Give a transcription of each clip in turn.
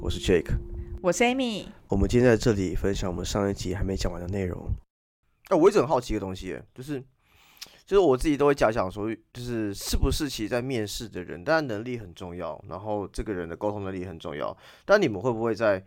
我是 Jake，我是 Amy。我们今天在这里分享我们上一集还没讲完的内容。哎，我一直很好奇一个东西，就是就是我自己都会假想说，就是是不是其实在面试的人，当然能力很重要，然后这个人的沟通能力很重要，但你们会不会在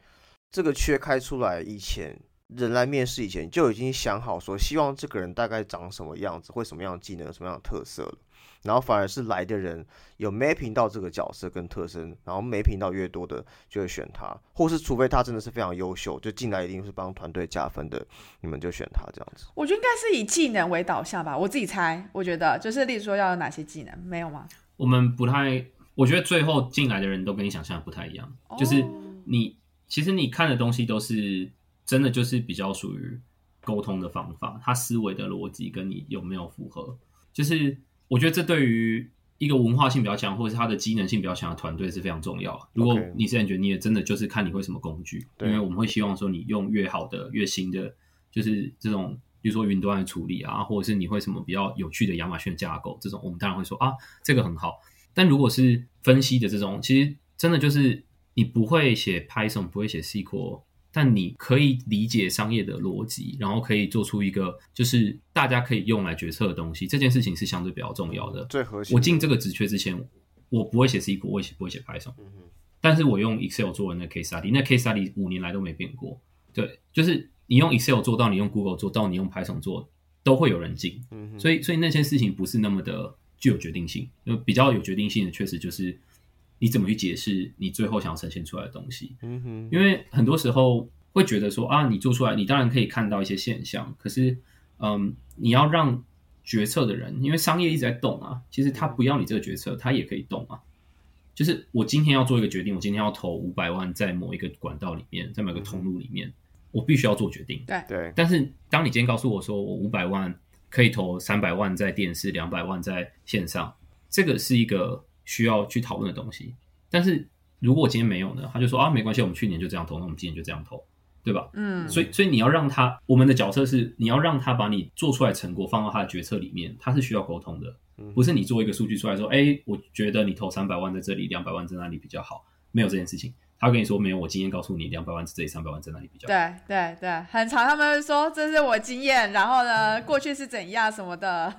这个缺开出来以前，人来面试以前就已经想好说，希望这个人大概长什么样子，会什么样的技能，什么样的特色了？然后反而是来的人有没频到这个角色跟特征，然后没频到越多的就会选他，或是除非他真的是非常优秀，就进来一定是帮团队加分的，你们就选他这样子。我觉得应该是以技能为导向吧，我自己猜，我觉得就是例如说要有哪些技能，没有吗？我们不太，我觉得最后进来的人都跟你想象不太一样，就是你其实你看的东西都是真的就是比较属于沟通的方法，他思维的逻辑跟你有没有符合，就是。我觉得这对于一个文化性比较强，或者是它的机能性比较强的团队是非常重要。如果你是 engineer，真的就是看你会什么工具，因为我们会希望说你用越好的、越新的，就是这种，比如说云端的处理啊，或者是你会什么比较有趣的亚马逊的架构，这种我们当然会说啊，这个很好。但如果是分析的这种，其实真的就是你不会写 Python，不会写 SQL。但你可以理解商业的逻辑，然后可以做出一个就是大家可以用来决策的东西。这件事情是相对比较重要的。最核心。我进这个职缺之前，我不会写 SQL，我也不会写 Python。嗯但是我用 Excel 做的那 case study，那 case study 五年来都没变过。对，就是你用 Excel 做到，你用 Google 做到，你用 Python 做，都会有人进。嗯所以，所以那些事情不是那么的具有决定性。因为比较有决定性的，确实就是。你怎么去解释你最后想要呈现出来的东西？嗯哼，因为很多时候会觉得说啊，你做出来，你当然可以看到一些现象，可是，嗯，你要让决策的人，因为商业一直在动啊，其实他不要你这个决策，他也可以动啊。就是我今天要做一个决定，我今天要投五百万在某一个管道里面，在某个通路里面，我必须要做决定。对对。但是当你今天告诉我说，我五百万可以投三百万在电视，两百万在线上，这个是一个。需要去讨论的东西，但是如果我今天没有呢？他就说啊，没关系，我们去年就这样投，那我们今年就这样投，对吧？嗯，所以所以你要让他，我们的角色是你要让他把你做出来成果放到他的决策里面，他是需要沟通的，不是你做一个数据出来说，哎，我觉得你投三百万在这里，两百万在那里比较好，没有这件事情。他跟你说没有，我经验告诉你两百万是这里，三百万在哪里比较？对对对，很长。他们说这是我经验，然后呢，过去是怎样什么的。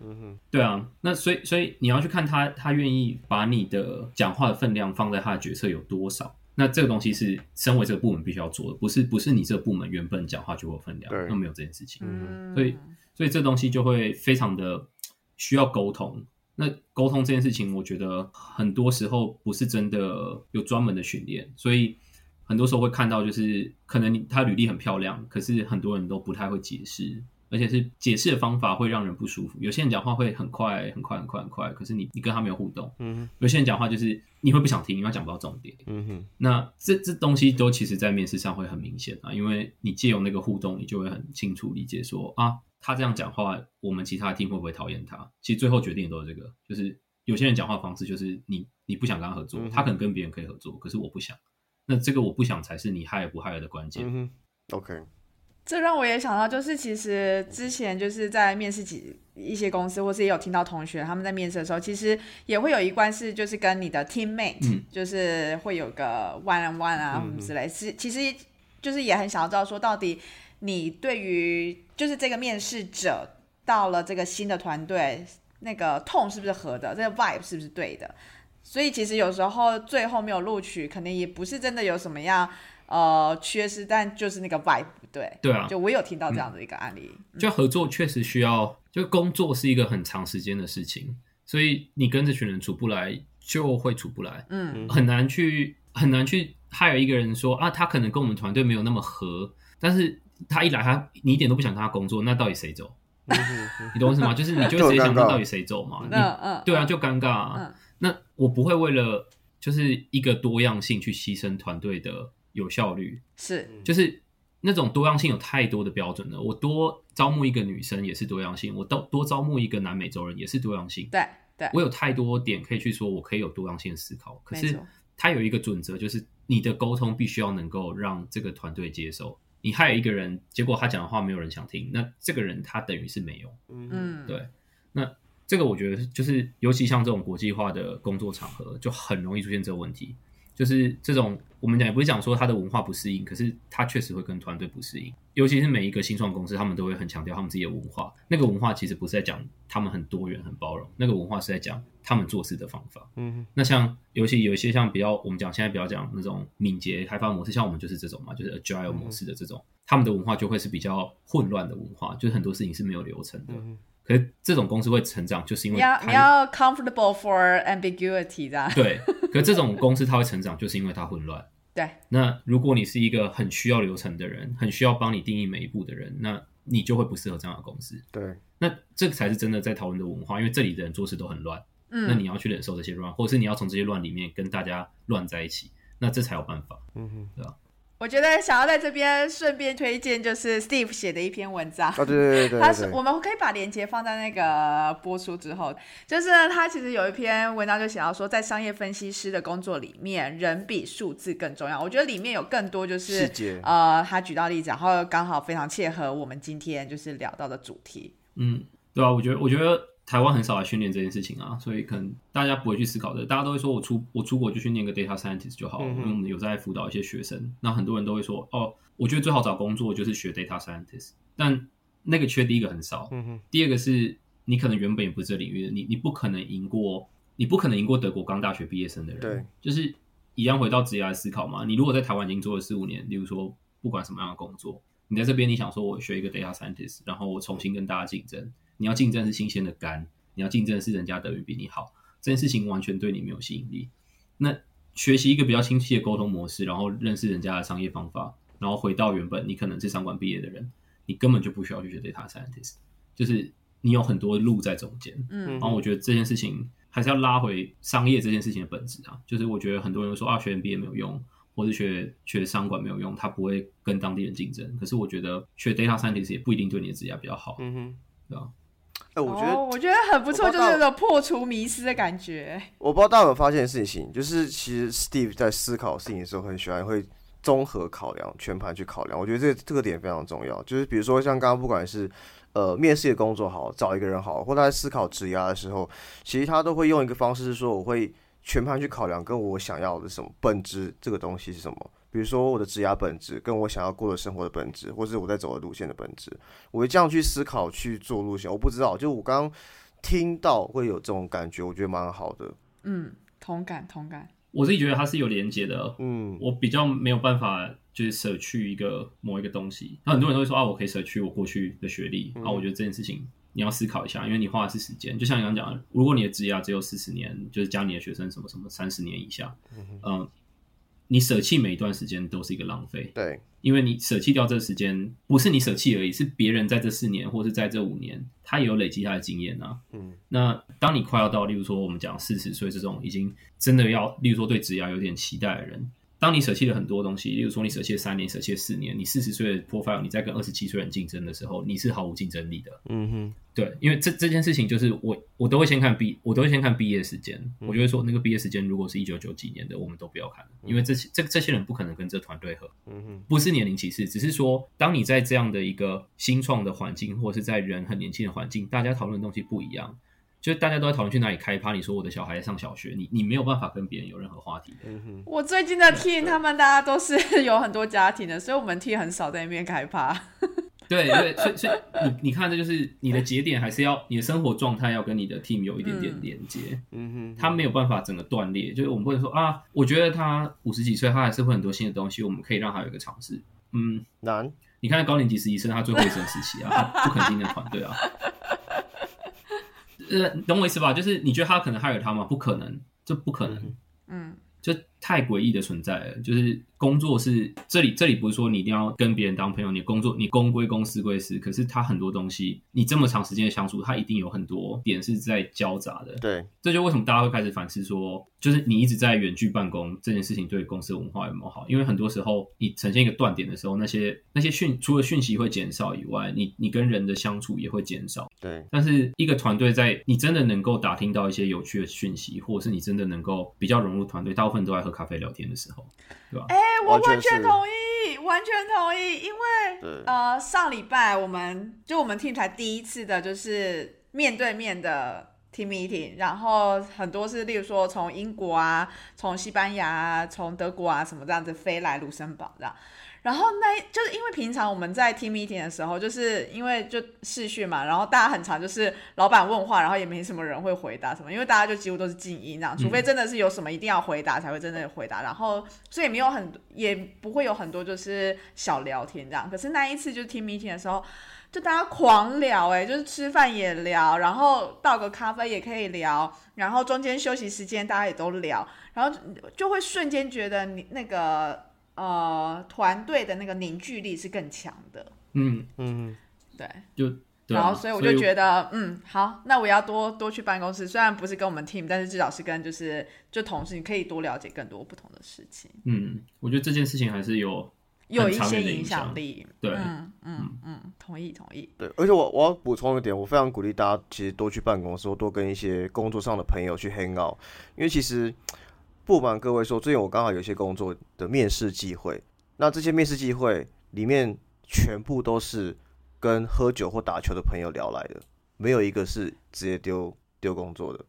嗯哼，对啊，那所以所以你要去看他，他愿意把你的讲话的分量放在他的决策有多少？那这个东西是身为这个部门必须要做的，不是不是你这个部门原本讲话就有分量，那没有这件事情。嗯，所以所以这东西就会非常的需要沟通。那沟通这件事情，我觉得很多时候不是真的有专门的训练，所以很多时候会看到，就是可能他履历很漂亮，可是很多人都不太会解释，而且是解释的方法会让人不舒服。有些人讲话会很快、很快、很快、很快，可是你你跟他没有互动。嗯。有些人讲话就是你会不想听，因为讲不到重点。嗯哼。那这这东西都其实在面试上会很明显啊，因为你借由那个互动，你就会很清楚理解说啊。他这样讲话，我们其他听会不会讨厌他？其实最后决定都是这个，就是有些人讲话方式就是你你不想跟他合作，他可能跟别人可以合作，可是我不想。那这个我不想才是你害不害的关键。OK，这让我也想到，就是其实之前就是在面试几一些公司，或是也有听到同学他们在面试的时候，其实也会有一关是就是跟你的 teammate，就是会有个 one on one 啊什么之类，是其实就是也很想要知道说到底。你对于就是这个面试者到了这个新的团队，那个痛是不是合的？这个 vibe 是不是对的？所以其实有时候最后没有录取，可能也不是真的有什么样呃缺失，但就是那个 vibe 不对。对啊，就我有听到这样的一个案例。就合作确实需要，就工作是一个很长时间的事情，所以你跟这群人处不来，就会处不来。嗯，很难去很难去害有一个人说啊，他可能跟我们团队没有那么合，但是。他一来，他你一点都不想跟他工作，那到底谁走？你懂我意思吗？就是你 就直接想说到底谁走嘛？嗯嗯，对啊，就尴尬。啊那我不会为了就是一个多样性去牺牲团队的有效率。是，就是那种多样性有太多的标准了。我多招募一个女生也是多样性，我多多招募一个南美洲人也是多样性。对对，我有太多点可以去说，我可以有多样性的思考。可是他有一个准则，就是你的沟通必须要能够让这个团队接受。你害一个人，结果他讲的话没有人想听，那这个人他等于是没有。嗯，对。那这个我觉得就是，尤其像这种国际化的工作场合，就很容易出现这个问题。就是这种我们讲也不是讲说他的文化不适应，可是他确实会跟团队不适应。尤其是每一个新创公司，他们都会很强调他们自己的文化。那个文化其实不是在讲他们很多元、很包容，那个文化是在讲他们做事的方法。嗯，那像尤其有一些像比较我们讲现在比较讲那种敏捷开发模式，像我们就是这种嘛，就是 agile 模式的这种，他们的文化就会是比较混乱的文化，就是很多事情是没有流程的。可是这种公司会成长，就是因为你要你要 comfortable for ambiguity 的。对，可是这种公司它会成长，就是因为它混乱。对，那如果你是一个很需要流程的人，很需要帮你定义每一步的人，那你就会不适合这样的公司。对，那这才是真的在讨论的文化，因为这里的人做事都很乱。嗯，那你要去忍受这些乱，或者是你要从这些乱里面跟大家乱在一起，那这才有办法。嗯哼，对吧？我觉得想要在这边顺便推荐，就是 Steve 写的一篇文章。啊，对对对 他是我们可以把链接放在那个播出之后。就是呢他其实有一篇文章就写到说，在商业分析师的工作里面，人比数字更重要。我觉得里面有更多就是呃，他举到例子，然后刚好非常切合我们今天就是聊到的主题。嗯，对啊，我觉得我觉得。台湾很少来训练这件事情啊，所以可能大家不会去思考的。大家都会说我出我出国就去念个 data scientist 就好了，因为我们有在辅导一些学生。那很多人都会说，哦，我觉得最好找工作就是学 data scientist。但那个缺第一个很少，第二个是你可能原本也不是这领域的，你你不可能赢过，你不可能赢过德国刚大学毕业生的人。对，就是一样回到职业来思考嘛。你如果在台湾已经做了四五年，例如说不管什么样的工作，你在这边你想说我学一个 data scientist，然后我重新跟大家竞争，你要竞争是新鲜的肝。你要竞争的是人家德语比你好，这件事情完全对你没有吸引力。那学习一个比较清晰的沟通模式，然后认识人家的商业方法，然后回到原本你可能是商管毕业的人，你根本就不需要去学 data scientist，就是你有很多路在中间。嗯，然后我觉得这件事情还是要拉回商业这件事情的本质啊，就是我觉得很多人说啊，学 MBA 没有用，或是学学商管没有用，他不会跟当地人竞争。可是我觉得学 data scientist 也不一定对你的职业比较好。嗯哼，对吧？哎，我觉得我觉得很不错，就是那种破除迷失的感觉。我不知道大家有没有发现事情，就是其实 Steve 在思考事情的时候，很喜欢会综合考量、全盘去考量。我觉得这这个点非常重要。就是比如说像刚刚不管是呃面试的工作好，找一个人好，或他在思考职涯的时候，其实他都会用一个方式是说，我会全盘去考量，跟我想要的什么本质这个东西是什么。比如说我的职业本质，跟我想要过的生活的本质，或是我在走的路线的本质，我会这样去思考去做路线。我不知道，就我刚刚听到会有这种感觉，我觉得蛮好的。嗯，同感同感。我自己觉得它是有连接的。嗯，我比较没有办法就是舍去一个某一个东西。那很多人都会说啊，我可以舍去我过去的学历。啊，我觉得这件事情你要思考一下，因为你花的是时间。就像你刚刚讲的，如果你的职业只有四十年，就是教你的学生什么什么三十年以下，嗯。你舍弃每一段时间都是一个浪费，对，因为你舍弃掉这时间，不是你舍弃而已，是别人在这四年或是在这五年，他也有累积他的经验啊。嗯，那当你快要到，例如说我们讲四十岁这种已经真的要，例如说对职业有点期待的人。当你舍弃了很多东西，例如说你舍弃了三年，舍弃了四年，你四十岁的 profile，你在跟二十七岁人竞争的时候，你是毫无竞争力的。嗯哼，对，因为这这件事情就是我我都会先看毕，我都会先看毕业时间。我就会说那个毕业时间如果是一九九几年的，我们都不要看，因为这些这这些人不可能跟这团队合。嗯哼，不是年龄歧视，只是说当你在这样的一个新创的环境，或者是在人很年轻的环境，大家讨论的东西不一样。就大家都在讨论去哪里开趴，你说我的小孩上小学，你你没有办法跟别人有任何话题。我最近的 team 他们大家都是 有很多家庭的，所以我们 team 很少在那边开趴。对对，所以所以你你看，这就是你的节点，还是要你的生活状态要跟你的 team 有一点点连接。嗯哼，他没有办法整个断裂，就是我们不能说啊，我觉得他五十几岁，他还是会很多新的东西，我们可以让他有一个尝试。嗯，难。你看高年级实习生，他最后一生时期啊，他不肯进那团队啊。呃，懂我意思吧？就是你觉得他可能害了他吗？不可能，这不可能。嗯，就太诡异的存在了，就是。工作是这里，这里不是说你一定要跟别人当朋友。你工作，你公归公，私归私。可是他很多东西，你这么长时间的相处，他一定有很多点是在交杂的。对，这就为什么大家会开始反思说，就是你一直在远距办公这件事情对公司文化有没有好？因为很多时候你呈现一个断点的时候，那些那些讯除了讯息会减少以外，你你跟人的相处也会减少。对，但是一个团队在你真的能够打听到一些有趣的讯息，或者是你真的能够比较融入团队，大部分都在喝咖啡聊天的时候，对吧？哎，我完全同意，完全同意，因为呃，上礼拜我们就我们 team 才第一次的，就是面对面的 team meeting，然后很多是例如说从英国啊、从西班牙啊、从德国啊什么这样子飞来卢森堡这样。然后那就是因为平常我们在 team meeting 的时候，就是因为就视讯嘛，然后大家很常就是老板问话，然后也没什么人会回答什么，因为大家就几乎都是静音这样，除非真的是有什么一定要回答才会真的回答，然后所以没有很也不会有很多就是小聊天这样。可是那一次就 team meeting 的时候，就大家狂聊哎，就是吃饭也聊，然后倒个咖啡也可以聊，然后中间休息时间大家也都聊，然后就会瞬间觉得你那个。呃，团队的那个凝聚力是更强的。嗯嗯，对，就然后所以我就觉得，嗯，好，那我要多多去办公室，虽然不是跟我们 team，但是至少是跟就是就同事，你可以多了解更多不同的事情。嗯，我觉得这件事情还是有有一些影响力。对，嗯嗯嗯，同意同意。对，而且我我要补充一点，我非常鼓励大家其实多去办公室，多跟一些工作上的朋友去 hang out，因为其实。不瞒各位说，最近我刚好有一些工作的面试机会，那这些面试机会里面全部都是跟喝酒或打球的朋友聊来的，没有一个是直接丢丢工作的。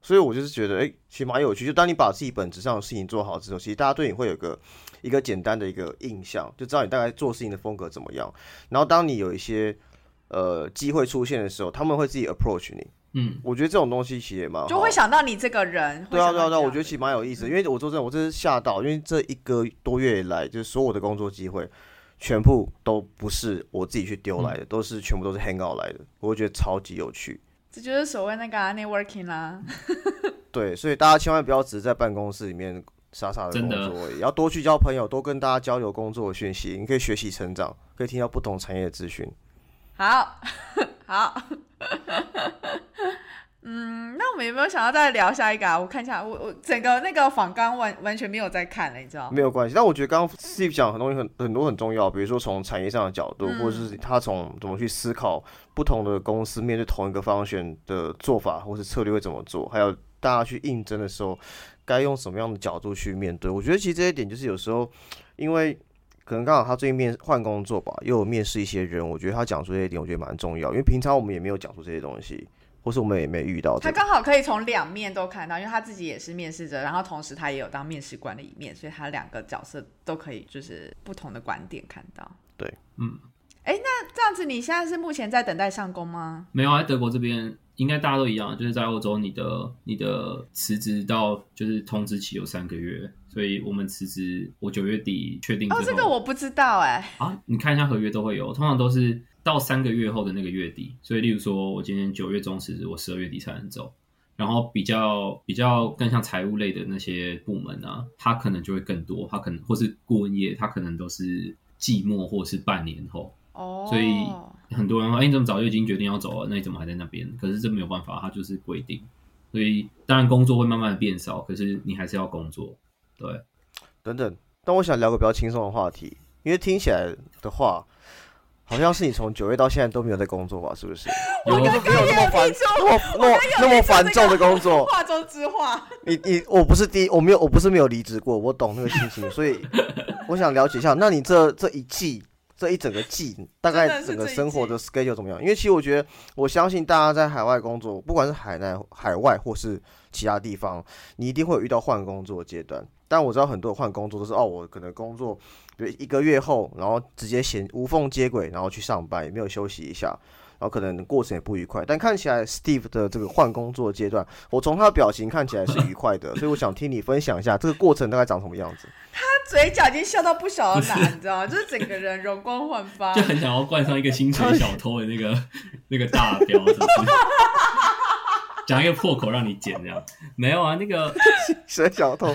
所以我就是觉得，哎，其实蛮有趣。就当你把自己本质上的事情做好之后，其实大家对你会有个一个简单的一个印象，就知道你大概做事情的风格怎么样。然后当你有一些呃机会出现的时候，他们会自己 approach 你。嗯，我觉得这种东西其实也蛮就会想到你这个人。对啊，对啊，对啊，我觉得其实蛮有意思。因为我说真的，我真是吓到，因为这一个多月以来，就是所有的工作机会，全部都不是我自己去丢来的，都是全部都是 hang out 来的。我觉得超级有趣。这就是所谓那个 networking 啦。对，所以大家千万不要只是在办公室里面傻傻的工作，也要多去交朋友，多跟大家交流工作的讯息，你可以学习成长，可以听到不同产业的资讯。好 好。嗯，那我们有没有想要再聊下一个啊？我看一下，我我整个那个访纲完完全没有在看了，你知道没有关系，但我觉得刚刚 Steve 讲很多东西很很多很重要，比如说从产业上的角度，或者是他从怎么去思考不同的公司面对同一个方选的做法或是策略会怎么做，还有大家去应征的时候该用什么样的角度去面对。我觉得其实这一点就是有时候，因为可能刚好他最近面换工作吧，又有面试一些人，我觉得他讲出这些点，我觉得蛮重要，因为平常我们也没有讲出这些东西。或是我们也没遇到，他刚好可以从两面都看到，因为他自己也是面试者，然后同时他也有当面试官的一面，所以他两个角色都可以就是不同的观点看到。对，嗯，哎，那这样子你现在是目前在等待上工吗？没有，在德国这边应该大家都一样，就是在欧洲，你的你的辞职到就是通知期有三个月，所以我们辞职我九月底确定。哦，这个我不知道哎。啊，你看一下合约都会有，通常都是。到三个月后的那个月底，所以例如说，我今年九月中辞职，我十二月底才能走。然后比较比较更像财务类的那些部门啊，他可能就会更多，他可能或是顾问业，它可能都是季末或是半年后。哦。所以很多人说：“哎，你怎么早就已经决定要走了？那你怎么还在那边？”可是这没有办法，它就是规定。所以当然工作会慢慢的变少，可是你还是要工作。对。等等，但我想聊个比较轻松的话题，因为听起来的话。好像是你从九月到现在都没有在工作吧？是不是？我刚刚有那么繁那么那么那么繁重的工作？话中之话。你你我不是第一，我没有我不是没有离职过，我懂那个心情，所以我想了解一下。那你这这一季这一整个季，大概整个生活的 schedule 怎么样？因为其实我觉得，我相信大家在海外工作，不管是海内海外或是其他地方，你一定会有遇到换工作阶段。但我知道很多换工作都是哦，我可能工作比如。一个月后，然后直接衔无缝接轨，然后去上班，也没有休息一下，然后可能过程也不愉快。但看起来 Steve 的这个换工作阶段，我从他的表情看起来是愉快的，所以我想听你分享一下这个过程大概长什么样子。他嘴角已经笑到不小的难，你知道吗？就是整个人容光焕发，就很想要冠上一个薪水小偷的那个那个大标，是不是？讲一个破口让你剪这样？没有啊，那个薪水小偷。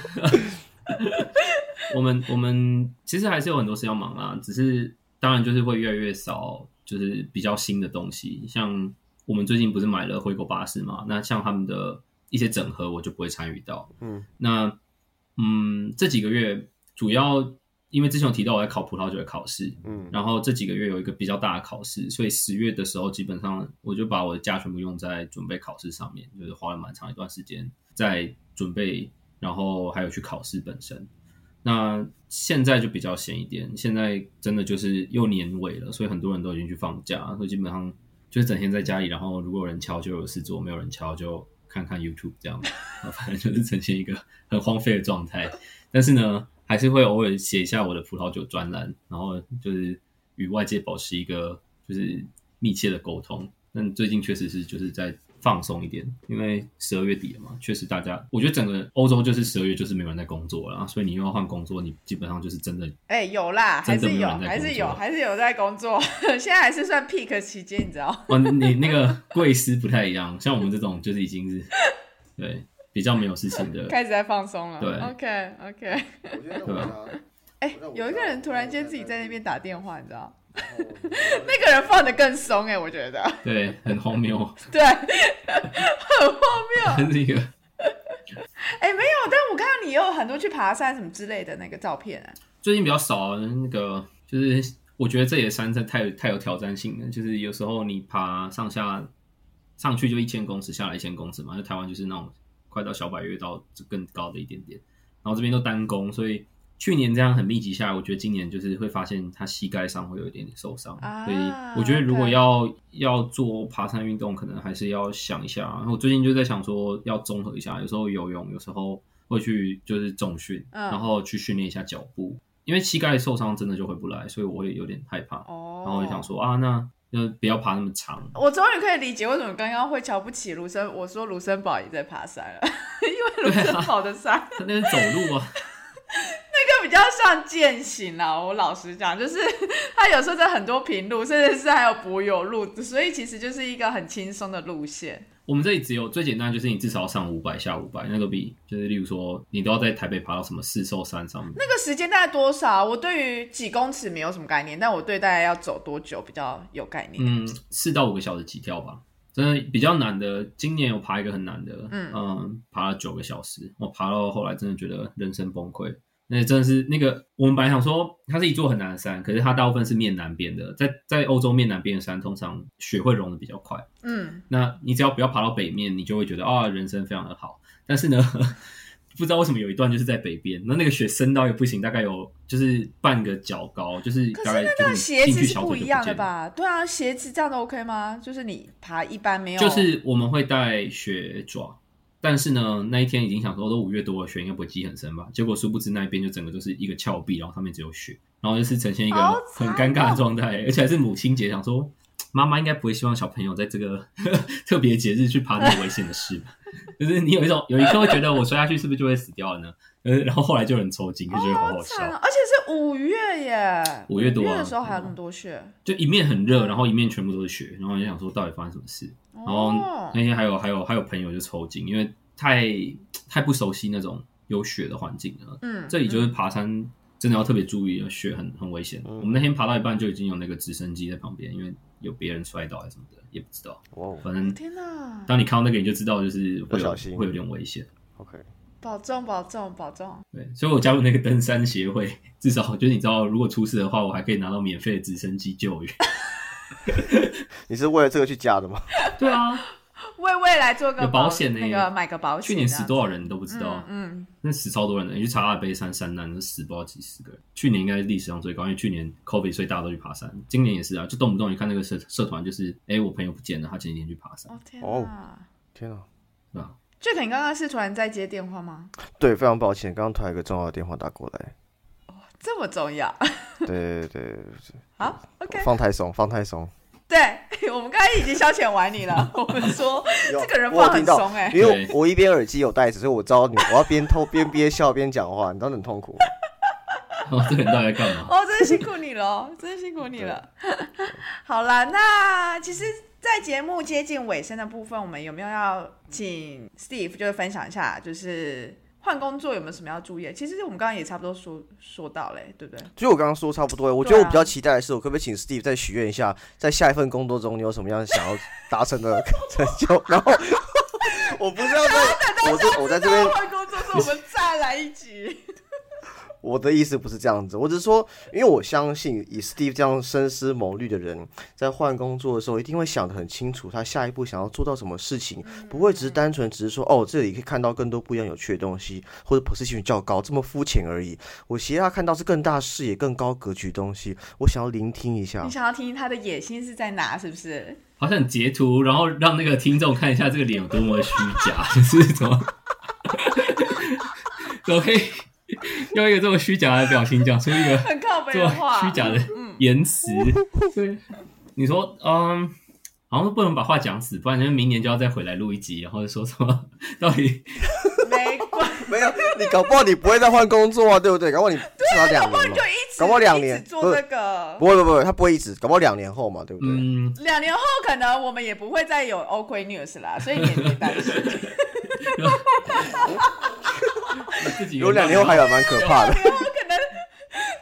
我们我们其实还是有很多事要忙啊，只是当然就是会越来越少，就是比较新的东西。像我们最近不是买了回狗巴士嘛？那像他们的一些整合，我就不会参与到。嗯，那嗯，这几个月主要因为之前有提到我在考葡萄酒的考试，嗯，然后这几个月有一个比较大的考试，所以十月的时候基本上我就把我的假全部用在准备考试上面，就是花了蛮长一段时间在准备，然后还有去考试本身。那现在就比较闲一点，现在真的就是又年尾了，所以很多人都已经去放假，所以基本上就是整天在家里，然后如果有人敲就有事做，没有人敲就看看 YouTube 这样，反正就是呈现一个很荒废的状态。但是呢，还是会偶尔写一下我的葡萄酒专栏，然后就是与外界保持一个就是密切的沟通。但最近确实是就是在。放松一点，因为十二月底了嘛，确实大家，我觉得整个欧洲就是十二月就是没有人在工作了，所以你又要换工作，你基本上就是真的，哎，有啦，还是有，还是有，还是有在工作，现在还是算 peak 期间，你知道？哦，你那个贵司不太一样，像我们这种就是已经是对比较没有事情的，开始在放松了。对，OK OK，对吧？哎，有一个人突然间自己在那边打电话，你知道？那个人放的更松哎，我觉得。对，很荒谬。对，很荒谬。那个，哎，没有，但我看到你有很多去爬山什么之类的那个照片啊。最近比较少，那个就是我觉得这里的山真太太有挑战性了，就是有时候你爬上下上去就一千公尺，下来一千公尺嘛，就台湾就是那种快到小百越到更高的一点点，然后这边都单攻，所以。去年这样很密集下来，我觉得今年就是会发现他膝盖上会有一点点受伤，所以我觉得如果要要做爬山运动，可能还是要想一下。然后最近就在想说要综合一下，有时候游泳，有时候会去就是重训，然后去训练一下脚步，因为膝盖受伤真的就回不来，所以我也有点害怕。哦，然后我就想说啊，那就不要爬那么长。我终于可以理解为什么刚刚会瞧不起卢森，我说卢森堡也在爬山了，因为卢森堡的山他那是走路啊。那个比较像践行啊，我老实讲，就是它有时候在很多平路，甚至是还有柏油路，所以其实就是一个很轻松的路线。我们这里只有最简单，就是你至少要上五百下五百，那个比就是例如说你都要在台北爬到什么四兽山上面。那个时间大概多少？我对于几公尺没有什么概念，但我对大概要走多久比较有概念。嗯，四到五个小时起跳吧，真的比较难的。今年有爬一个很难的，嗯嗯，爬了九个小时，我爬到后来真的觉得人生崩溃。那真的是那个，我们本来想说它是一座很难的山，可是它大部分是面南边的，在在欧洲面南边的山，通常雪会融的比较快。嗯，那你只要不要爬到北面，你就会觉得啊，人生非常的好。但是呢，不知道为什么有一段就是在北边，那那个雪深到也不行，大概有就是半个脚高，就是大概就是鞋子是不一样的吧？对啊，鞋子这样都 OK 吗？就是你爬一般没有，就是我们会带雪爪。但是呢，那一天已经想说都五月多了，雪应该不会积很深吧？结果殊不知那一边就整个就是一个峭壁，然后上面只有雪，然后就是呈现一个很尴尬的状态，而且还是母亲节，想说妈妈应该不会希望小朋友在这个 特别节日去爬那么危险的事吧，就是你有一种有一刻会觉得我摔下去是不是就会死掉了呢？呃，然后后来就有人抽筋，就觉得好好笑，而且是五月耶，五月多的时候还有那么多雪，就一面很热，然后一面全部都是雪，然后就想说到底发生什么事。然后那天还有还有还有朋友就抽筋，因为太太不熟悉那种有雪的环境了。嗯，这里就是爬山真的要特别注意，雪很很危险。我们那天爬到一半就已经有那个直升机在旁边，因为有别人摔倒还是什么的，也不知道。哇，反正天哪！当你看到那个，你就知道就是会小心，会有点危险。OK，保重，保重，保重。对，所以我加入那个登山协会，至少就是你知道，如果出事的话，我还可以拿到免费的直升机救援。你是为了这个去加的吗？对啊，为未来做个有保险的那个买个保险。去年死多少人你都不知道，嗯，那死超多人的。你去查阿北山山难，那死不知道几十个人。去年应该是历史上最高，因为去年 COVID，所以大家都去爬山。今年也是啊，就动不动你看那个社社团，就是哎，我朋友不见了，他前几天去爬山。哦天啊，天啊，对吧？就可能刚刚是突然在接电话吗？对，非常抱歉，刚刚突然一个重要的电话打过来。这么重要？对对对，好，OK，放太松，放太松。对我们刚才已经消遣完你了。我们说这个人放很松哎，因为我一边耳机有戴着，所以我知道你，我要边偷边憋笑边讲话，你知道很痛苦。哦，这人到底在干嘛？哦，真的辛苦你了，真的辛苦你了。好了，那其实，在节目接近尾声的部分，我们有没有要请 Steve 就是分享一下，就是？换工作有没有什么要注意？其实我们刚刚也差不多说说到嘞，对不对？其实我刚刚说差不多，我觉得我比较期待的是，我可不可以请 Steve 再许愿一下，在下一份工作中你有什么样想要达成的 成就？然后我不是要在，我在我在这边换工作，我们再来一集。我的意思不是这样子，我只是说，因为我相信以 Steve 这样深思谋虑的人，在换工作的时候一定会想得很清楚，他下一步想要做到什么事情，不会只是单纯只是说，哦，这里可以看到更多不一样有趣的东西，或者 position 较高，这么肤浅而已。我希望他看到是更大视野、更高格局的东西，我想要聆听一下。你想要听他的野心是在哪？是不是？好想截图，然后让那个听众看一下这个脸有多么虚假，是怎么？怎么可以用一个这么虚假的表情讲出一个 这么虚假的言辞？对，你说，嗯，好像不能把话讲死，不然就明年就要再回来录一集，然后说什么？到底 没关没有，你搞不好你不会再换工作啊，对不对？搞不好你至少两年嘛。搞不好两年做这个，不会不会，他不会一直，搞不好两年后嘛，对不对？嗯，两年后可能我们也不会再有 OK News 啦，所以你别担心。有两年后还有蛮可怕的。两年后可能，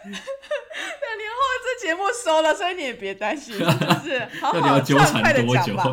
两年后这节目收了，所以你也别担心，是不是？好好纠缠多久？吧。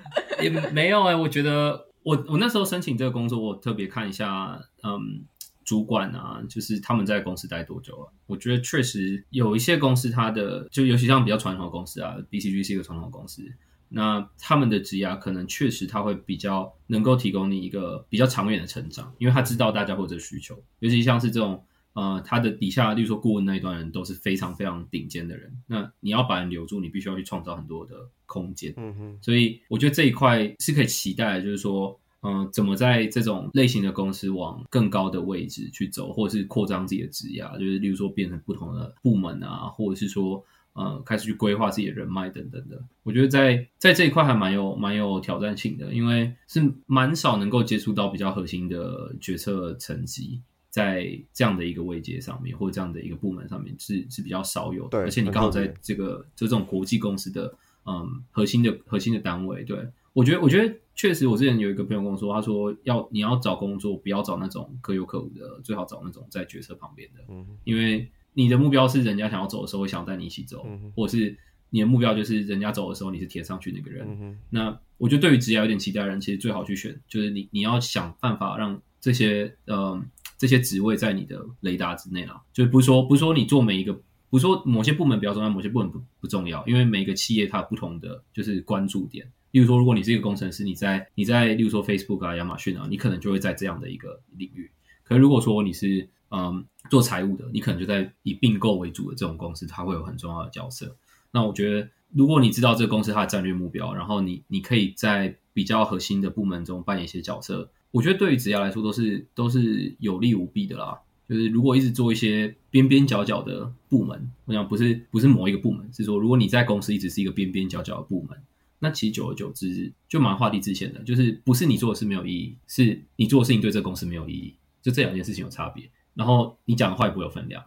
也没有哎，我觉得我我那时候申请这个工作，我特别看一下，嗯。主管啊，就是他们在公司待多久啊？我觉得确实有一些公司，它的就尤其像比较传统的公司啊，BCG 是一个传统公司，那他们的职涯可能确实他会比较能够提供你一个比较长远的成长，因为他知道大家会有这需求，尤其像是这种呃，他的底下，例如说顾问那一段人都是非常非常顶尖的人，那你要把人留住，你必须要去创造很多的空间，嗯哼，所以我觉得这一块是可以期待，的，就是说。嗯，怎么在这种类型的公司往更高的位置去走，或者是扩张自己的职涯，就是例如说变成不同的部门啊，或者是说呃开始去规划自己的人脉等等的。我觉得在在这一块还蛮有蛮有挑战性的，因为是蛮少能够接触到比较核心的决策层级，在这样的一个位阶上面，或者这样的一个部门上面是是比较少有的。对，而且你刚好在这个就这种国际公司的嗯核心的核心的单位，对我觉得我觉得。确实，我之前有一个朋友跟我说，他说要你要找工作，不要找那种可有可无的，最好找那种在决策旁边的。嗯，因为你的目标是人家想要走的时候，会想带你一起走，或者是你的目标就是人家走的时候，你是填上去那个人。那我觉得对于职业有点期待的人，其实最好去选，就是你你要想办法让这些呃这些职位在你的雷达之内啊。就是不是说不是说你做每一个，不是说某些部门比较重要，某些部门不不重要，因为每个企业它有不同的就是关注点。例如说，如果你是一个工程师，你在你在例如说 Facebook 啊、亚马逊啊，你可能就会在这样的一个领域。可如果说你是嗯做财务的，你可能就在以并购为主的这种公司，它会有很重要的角色。那我觉得，如果你知道这个公司它的战略目标，然后你你可以在比较核心的部门中扮演一些角色，我觉得对于职业来说都是都是有利无弊的啦。就是如果一直做一些边边角角的部门，我想不是不是某一个部门，是说如果你在公司一直是一个边边角角的部门。那其实久而久之就蛮画地自限的，就是不是你做的事没有意义，是你做的事情对这个公司没有意义，就这两件事情有差别。然后你讲的话也不会有分量，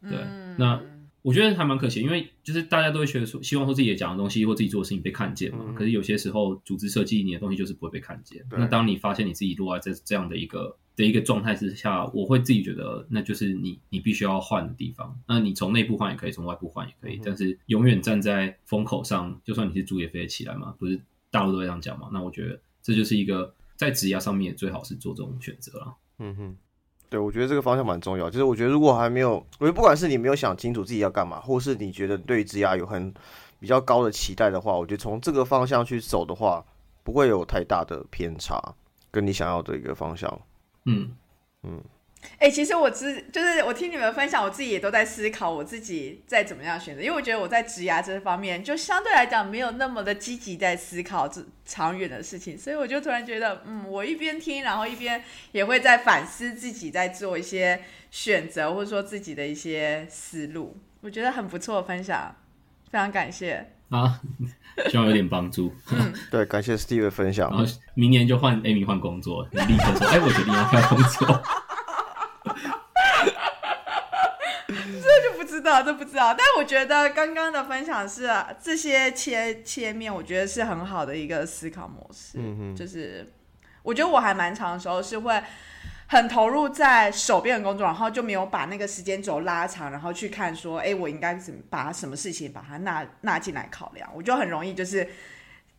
对。那我觉得还蛮可惜，因为就是大家都会觉得说，希望说自己讲的东西或自己做的事情被看见嘛。可是有些时候组织设计你的东西就是不会被看见。那当你发现你自己落在这这样的一个。的一个状态之下，我会自己觉得那就是你你必须要换的地方。那你从内部换也可以，从外部换也可以，但是永远站在风口上，就算你是猪也飞得起来嘛？不是大陆都会这样讲嘛？那我觉得这就是一个在职业上面最好是做这种选择了。嗯哼，对，我觉得这个方向蛮重要。就是我觉得如果还没有，我觉得不管是你没有想清楚自己要干嘛，或是你觉得对职业有很比较高的期待的话，我觉得从这个方向去走的话，不会有太大的偏差，跟你想要的一个方向。嗯嗯，哎，其实我只就是我听你们分享，我自己也都在思考我自己在怎么样选择，因为我觉得我在职涯这方面就相对来讲没有那么的积极在思考这长远的事情，所以我就突然觉得，嗯，我一边听，然后一边也会在反思自己在做一些选择，或者说自己的一些思路，我觉得很不错分享，非常感谢啊。希望有点帮助。嗯对，感谢 Steve 的分享。然后明年就换 Amy 换工作，你立刻说：“哎，我决定要换工作。”这就不知道，这不知道。但我觉得刚刚的分享是这些切切面，我觉得是很好的一个思考模式。嗯哼，就是我觉得我还蛮长的时候是会。很投入在手边的工作，然后就没有把那个时间轴拉长，然后去看说，哎，我应该怎么把什么事情把它纳纳进来考量？我就很容易就是。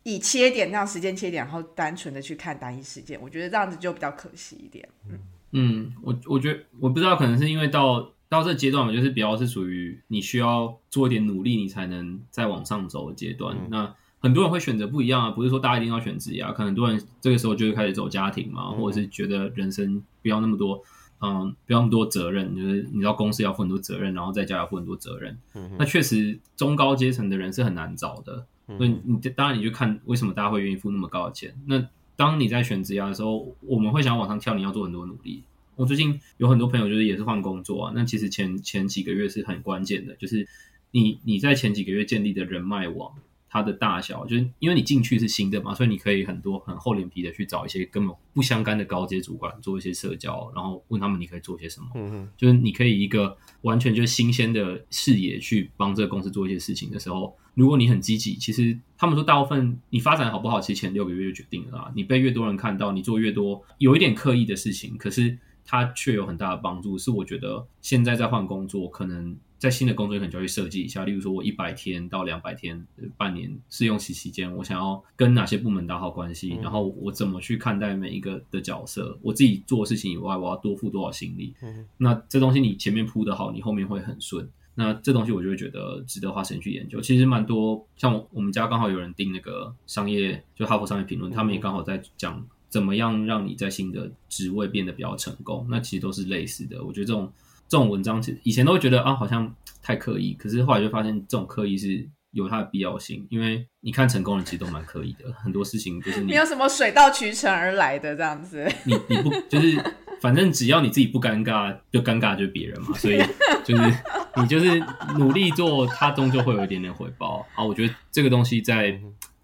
以切点这样时间切点，然后单纯的去看单一事件，我觉得这样子就比较可惜一点。嗯嗯，我我觉得我不知道，可能是因为到到这阶段嘛，就是比较是属于你需要做一点努力，你才能再往上走的阶段。那很多人会选择不一样啊，不是说大家一定要选职业，可能很多人这个时候就会开始走家庭嘛，或者是觉得人生不要那么多。嗯，不要那么多责任，就是你知道公司要负很多责任，然后在家要负很多责任。那确实中高阶层的人是很难找的。所以你当然你就看为什么大家会愿意付那么高的钱。那当你在选职涯的时候，我们会想要往上跳，你要做很多努力。我最近有很多朋友就是也是换工作啊，那其实前前几个月是很关键的，就是你你在前几个月建立的人脉网。它的大小，就是因为你进去是新的嘛，所以你可以很多很厚脸皮的去找一些根本不相干的高阶主管做一些社交，然后问他们你可以做些什么。嗯就是你可以一个完全就是新鲜的视野去帮这个公司做一些事情的时候，如果你很积极，其实他们说大部分你发展好不好，其实前六个月就决定了啊。你被越多人看到，你做越多有一点刻意的事情，可是它却有很大的帮助。是我觉得现在在换工作可能。在新的工作可能就要去设计一下，例如说我一百天到两百天、半年试用期期间，我想要跟哪些部门打好关系，然后我怎么去看待每一个的角色，我自己做事情以外，我要多付多少心力。那这东西你前面铺的好，你后面会很顺。那这东西我就会觉得值得花时间去研究。其实蛮多，像我们家刚好有人订那个商业，就哈佛商业评论，他们也刚好在讲怎么样让你在新的职位变得比较成功。那其实都是类似的。我觉得这种。这种文章其实以前都会觉得啊，好像太刻意，可是后来就发现这种刻意是有它的必要性，因为你看成功人其实都蛮刻意的，很多事情就是没有什么水到渠成而来的这样子。你你不就是反正只要你自己不尴尬，就尴尬就是别人嘛，所以就是你就是努力做，它终究会有一点点回报啊。我觉得这个东西在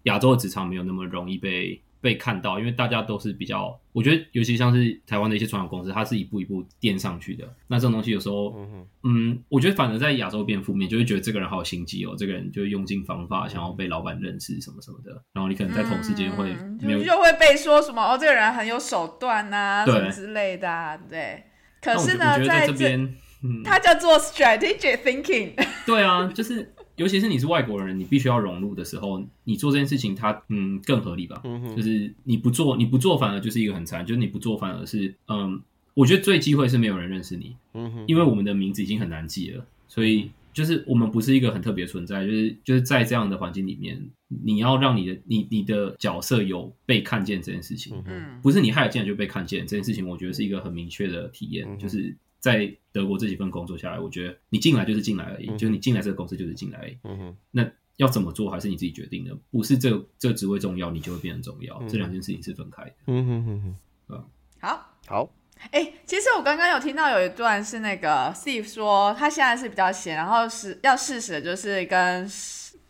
亚洲的职场没有那么容易被。被看到，因为大家都是比较，我觉得尤其像是台湾的一些传统公司，它是一步一步垫上去的。那这种东西有时候，嗯，我觉得反而在亚洲变负面，就会觉得这个人好有心机哦，这个人就用尽方法想要被老板认识什么什么的。然后你可能在同事间会没有，就会被说什么哦，这个人很有手段呐，什么之类的，对。可是呢，在这边，它叫做 strategic thinking。对啊，就是。尤其是你是外国人，你必须要融入的时候，你做这件事情，它嗯更合理吧？就是你不做，你不做反而就是一个很惨，就是你不做反而是嗯，我觉得最机会是没有人认识你，嗯因为我们的名字已经很难记了，所以就是我们不是一个很特别存在，就是就是在这样的环境里面，你要让你的你你的角色有被看见这件事情，嗯，不是你害了进来就被看见这件事情，我觉得是一个很明确的体验，就是。在德国这几份工作下来，我觉得你进来就是进来而已，就是你进来这个公司就是进来而已。嗯哼，那要怎么做还是你自己决定的，不是这这个职位重要，你就会变得重要。这两件事情是分开的。嗯哼哼哼，好，好。哎，其实我刚刚有听到有一段是那个 Steve 说他现在是比较闲，然后是要试试的就是跟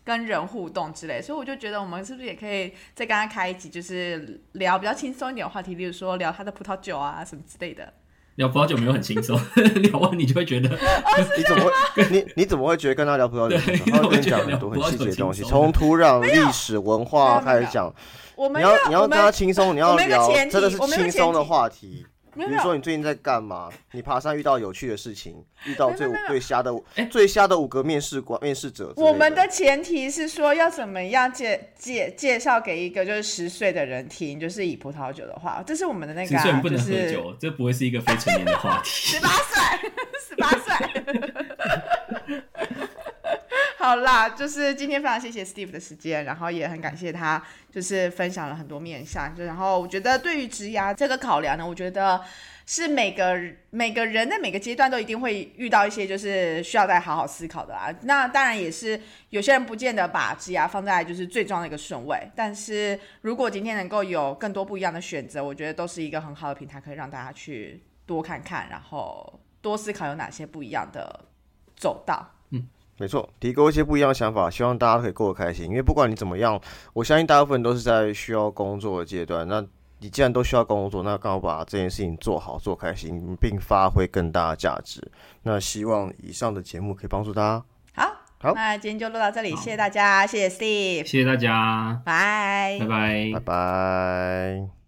跟人互动之类，所以我就觉得我们是不是也可以再跟他开一集，就是聊比较轻松一点的话题，例如说聊他的葡萄酒啊什么之类的。聊葡萄酒没有很轻松，聊完你就会觉得，你怎么会你你怎么会觉得跟他聊葡萄酒？然后跟你讲很多很细节的东西，从土壤、历史、文化开始讲。你要你要跟他轻松，你要聊真的是轻松的话题。比如说你最近在干嘛？你爬山遇到有趣的事情，遇到最最瞎的最瞎的五个面试官面试者。我们的前提是说要怎么样介介介绍给一个就是十岁的人听，就是以葡萄酒的话，这是我们的那个。十岁不能喝酒，这不会是一个非成年的话题。十八岁。好啦，就是今天非常谢谢 Steve 的时间，然后也很感谢他，就是分享了很多面向。就然后我觉得对于职涯这个考量呢，我觉得是每个每个人在每个阶段都一定会遇到一些就是需要再好好思考的啊。那当然也是有些人不见得把职涯放在就是最重要的一个顺位，但是如果今天能够有更多不一样的选择，我觉得都是一个很好的平台，可以让大家去多看看，然后多思考有哪些不一样的走道。没错，提供一些不一样的想法，希望大家可以过得开心。因为不管你怎么样，我相信大部分都是在需要工作的阶段。那你既然都需要工作，那刚好把这件事情做好，做开心，并发挥更大的价值。那希望以上的节目可以帮助大家。好，好，那今天就录到这里，谢谢大家，谢谢 Steve，谢谢大家，拜拜拜拜拜。